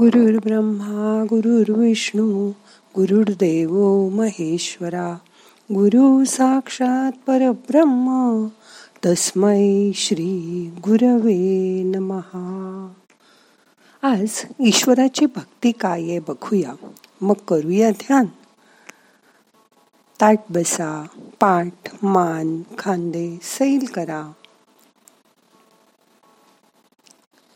गुरुर् ब्रह्मा गुरुर्विष्णू गुरुर्देव महेश्वरा. गुरु साक्षात परब्रह्म तस्मै श्री गुरवे नमहा. आज ईश्वराची भक्ती काय आहे बघूया. मग करूया ध्यान. ताट बसा पाठ मान खांदे सैल करा.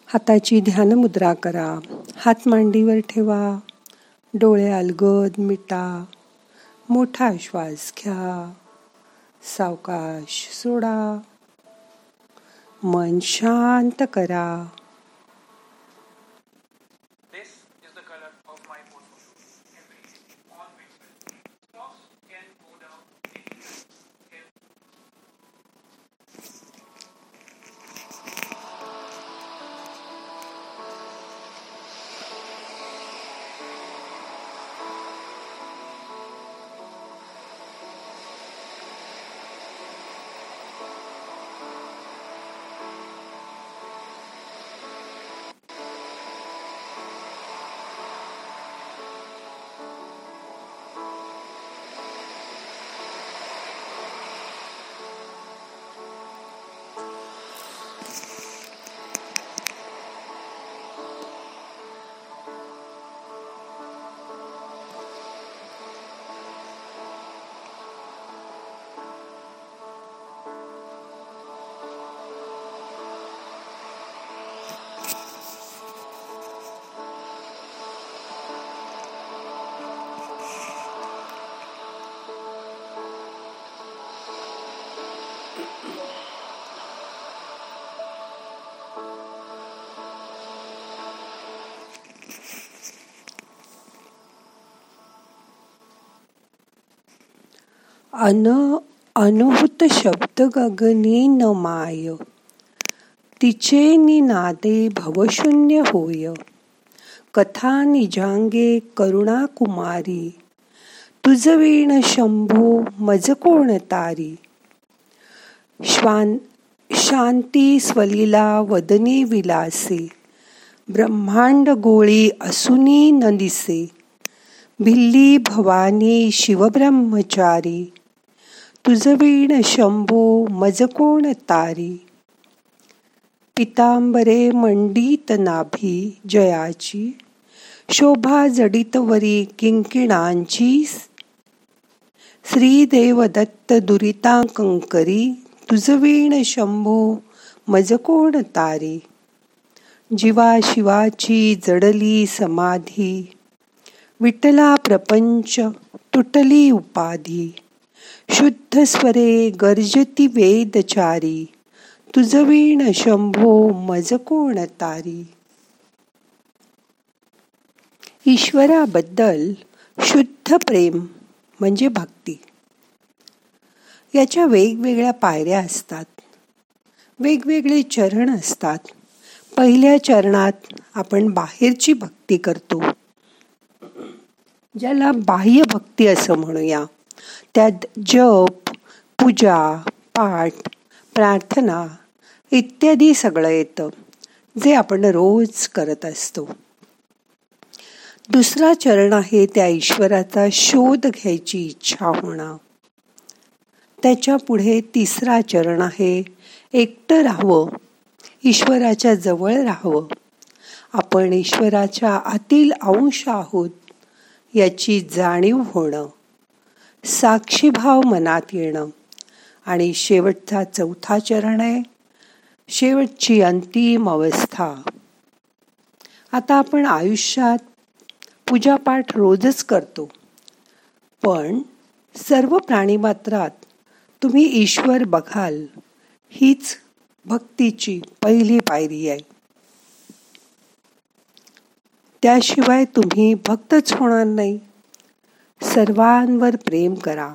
हाताची ध्यान मुद्रा करा. हात मांडीवर ठेवा डोळे अलगद मिटा मोठा श्वास घ्या सावकाश सोडा मन शांत करा. अन अनुभूत शब्द गगने न माय तिचे निनादे भवशून्य होय. कथा निजांगे करुणा कुमारी तुझवीण शंभू मज कोण तारी. श्वान शांती स्वलीला वदनी विलासे ब्रह्मांड गोळी असुनी न दिसे. भिल्ली भवानी शिवब्रह्मचारी तुझवीण शंभो मज कोण तारी. पितांबरे मंडित नाभी जयाची. शोभा जडित वरी किंकिणांची. श्रीदेव दत्त दुरितांकंकरी. तुझवीण शंभो मज कोण तारी. जीवा शिवाची जडली समाधी. विठला प्रपंच तुटली उपाधी. शुद्ध स्वरे गर्जती वेदचारी. तुझवीण शंभो मज कोण तारी. ईश्वराबद्दल शुद्ध प्रेम म्हणजे भक्ती. याच्या वेगवेगळ्या पायऱ्या असतात. वेगवेगळे चरण असतात. पहिल्या चरणात आपण बाहेरची भक्ती करतो. ज्याला बाह्य भक्ती असं म्हणूया. त्यात जप पूजा पाठ प्रार्थना इत्यादी सगळं येतं जे आपण रोज करत असतो. दुसरा चरण आहे त्या ईश्वराचा शोध घ्यायची इच्छा होणं. त्याच्या पुढे तिसरा चरण आहे एकटं राहावं ईश्वराच्या जवळ राहावं. आपण ईश्वराच्या आतील अंश आहोत याची जाणीव होणं. साक्षीभाव मनात येणं. आणि शेवटचा चौथा चरण आहे शेवटची अंतिम अवस्था. आता आपण आयुष्यात पूजापाठ रोजच करतो. पण सर्व प्राणीमात्रात तुम्ही ईश्वर बघाल हीच भक्तीची पहिली पायरी आहे. त्याशिवाय तुम्ही भक्तच होणार नाही. सर्वांवर प्रेम करा.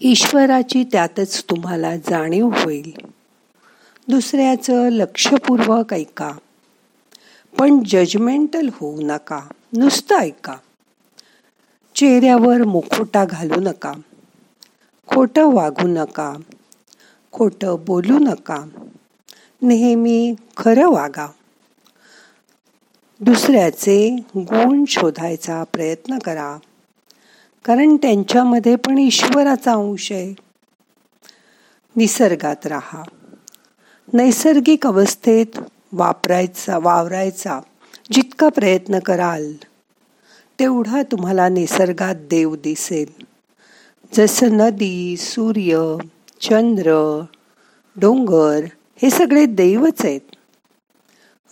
ईश्वराची त्यातच तुम्हाला जाणीव होईल. दुसऱ्याचं लक्षपूर्वक ऐका. पण जजमेंटल होऊ नका. नुसतं ऐका. चेहऱ्यावर मुखोटा घालू नका. खोटं वागू नका. खोटं बोलू नका. नेहमी खरं वागा. दुसऱ्याचे गुण शोधायचा प्रयत्न करा. कारण त्यांच्यामध्ये पण ईश्वराचा अंश आहे. निसर्गात राहा. नैसर्गिक अवस्थेत वापरायचा वावरायचा जितका प्रयत्न कराल तेवढा तुम्हाला निसर्गात देव दिसेल. जसं नदी सूर्य चंद्र डोंगर हे सगळे देवच आहेत.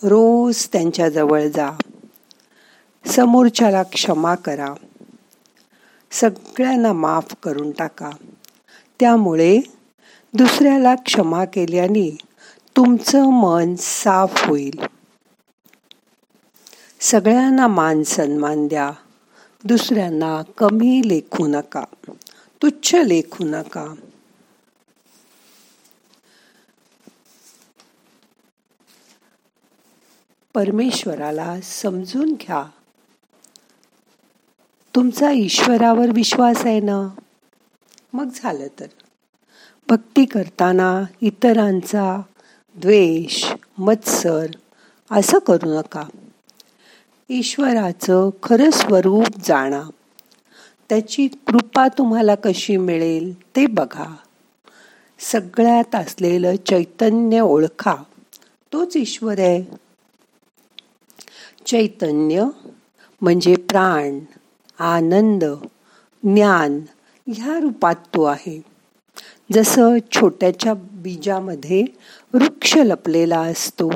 रोज त्यांच्याजवळ जा. समोरच्याला क्षमा करा. सगळ्यांना माफ करून टाका. त्यामुळे दुसऱ्याला क्षमा केल्याने तुमचं मन साफ होईल. सगळ्यांना मान सन्मान द्या. दुसऱ्यांना कमी लेखू नका. तुच्छ लेखू नका. परमेश्वराला समजून घ्या. तुमचा ईश्वरावर विश्वास आहे ना? मग झालं तर. भक्ती करताना इतरांचा द्वेष मत्सर असं करू नका. ईश्वराचं खरं स्वरूप जाणा. त्याची कृपा तुम्हाला कशी मिळेल ते बघा. सगळ्यात असलेलं चैतन्य ओळखा. तोच ईश्वर आहे. चैतन्य म्हणजे प्राण आनंद ज्ञान ह्या रूपात तो आहे. जसं छोट्याच्या बीजामध्ये वृक्ष लपलेला असतो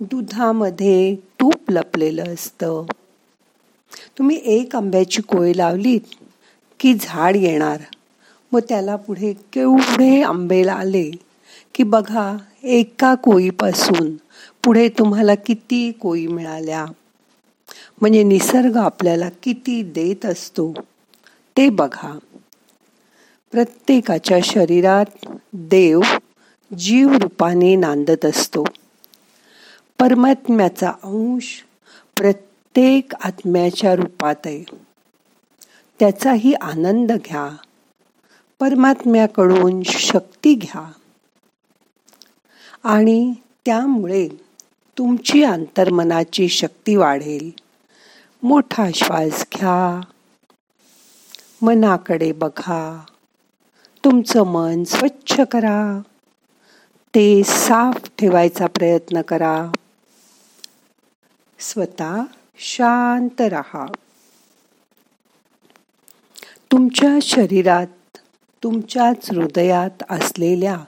दुधामध्ये तूप लपलेलं असतं. तुम्ही एक आंब्याची कोय लावलीत की झाड येणार मग त्याला पुढे केवढे आंबे आले? की बघा एका कोळीपासून पुढे तुम्हाला किती कोळी मिळाल्या? म्हणजे निसर्ग आपल्याला किती देत असतो? ते बघा. प्रत्येकाच्या शरीरात देव जीव रूपाने नांदत असतो. परमात्म्याचा अंश प्रत्येक आत्म्याच्या रूपात आहे. त्याचाही आनंद घ्या. परमात्म्याकडून शक्ती घ्या. आणि त्यामुळे तुमची अंतर्मनाची शक्ती वाढेल. मोठा श्वास घ्या. मनाकडे बघा. तुमचं मन स्वच्छ करा. ते साफ ठेवायचा प्रयत्न करा. स्वतः शांत रहा. तुमच्या शरीरात तुमच्याच हृदयात असलेल्या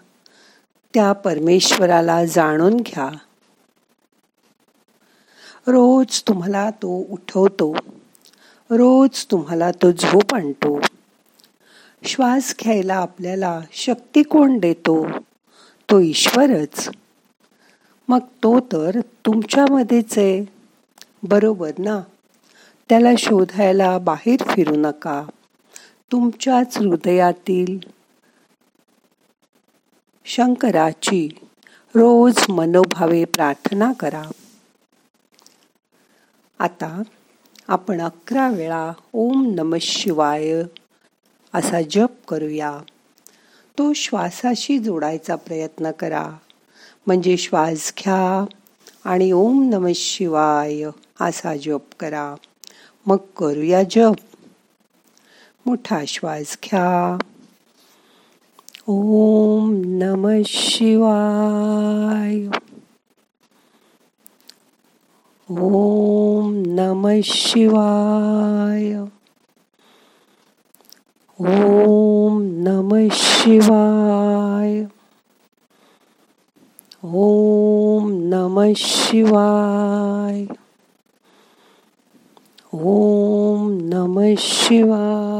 त्या परमेश्वराला जाणून घ्या. रोज तुम्हाला तो उठवतो. रोज तुम्हाला तो झोप आणतो. श्वास घ्यायला आपल्याला शक्ती कोण देतो? तो ईश्वरच. मग तो तर तुमच्यामध्येच आहे. बरोबर ना? त्याला शोधायला बाहेर फिरू नका. तुमच्याच हृदयातील शंकराची रोज मनोभावे प्रार्थना करा. आता आपण अकरा वेळा ओम नम शिवाय असा जप करूया. तो श्वासाशी जोडायचा प्रयत्न करा. म्हणजे श्वास घ्या आणि ओम नम शिवाय असा जप करा. मग करूया जप. मोठा श्वास घ्या. Ом Намah Шивай. Ом Намah Шивай. Ом Намah Шивай. Ом Намah Шивай. Ом Намah Шивай.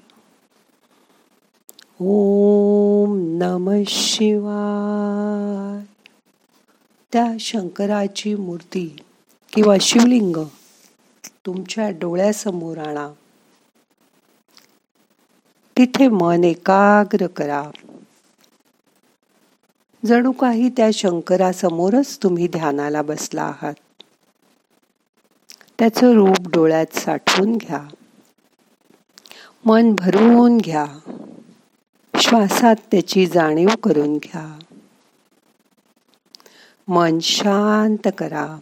ओम नम शिवाय. त्या शंकराची मूर्ती किंवा शिवलिंग तुमच्या डोळ्यासमोर आणा. तिथे मन एकाग्र करा. जणू काही त्या शंकरासमोरच तुम्ही ध्यानाला बसला आहात. त्याचं रूप डोळ्यात साठवून घ्या. मन भरून घ्या. श्वासात त्याची जाणीव करून घ्या. मन शांत करा.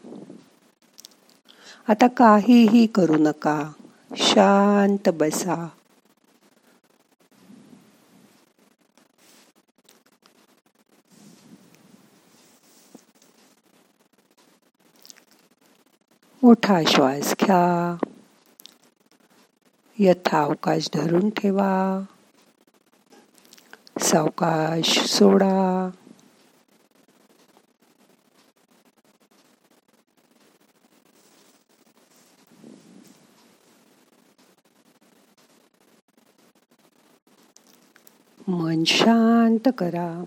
आता काहीही करू नका. शांत बसा. मोठा श्वास घ्या. यथावकाश धरून ठेवा. सावकाश सोडा. मन शांत करा.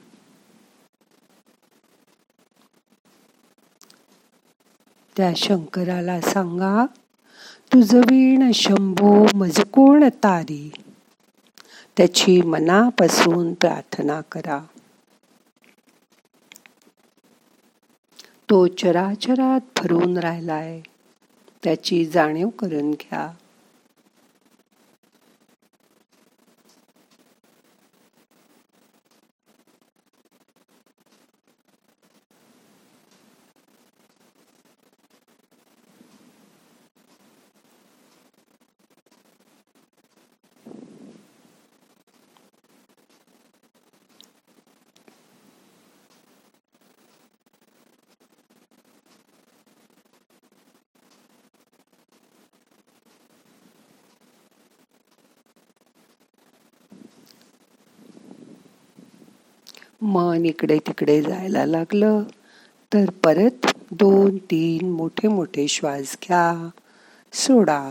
त्या शंकराला सांगा तुझ वीण शंभो मजकोण तारी. त्याची मनापासून प्रार्थना करा. तो चराचरात भरून राहिलाय. त्याची जाणीव करून घ्या. मन इकडे तिकडे जायला लागलं. तर परत दोन तीन मोठे मोठे श्वास घ्या. सोडा.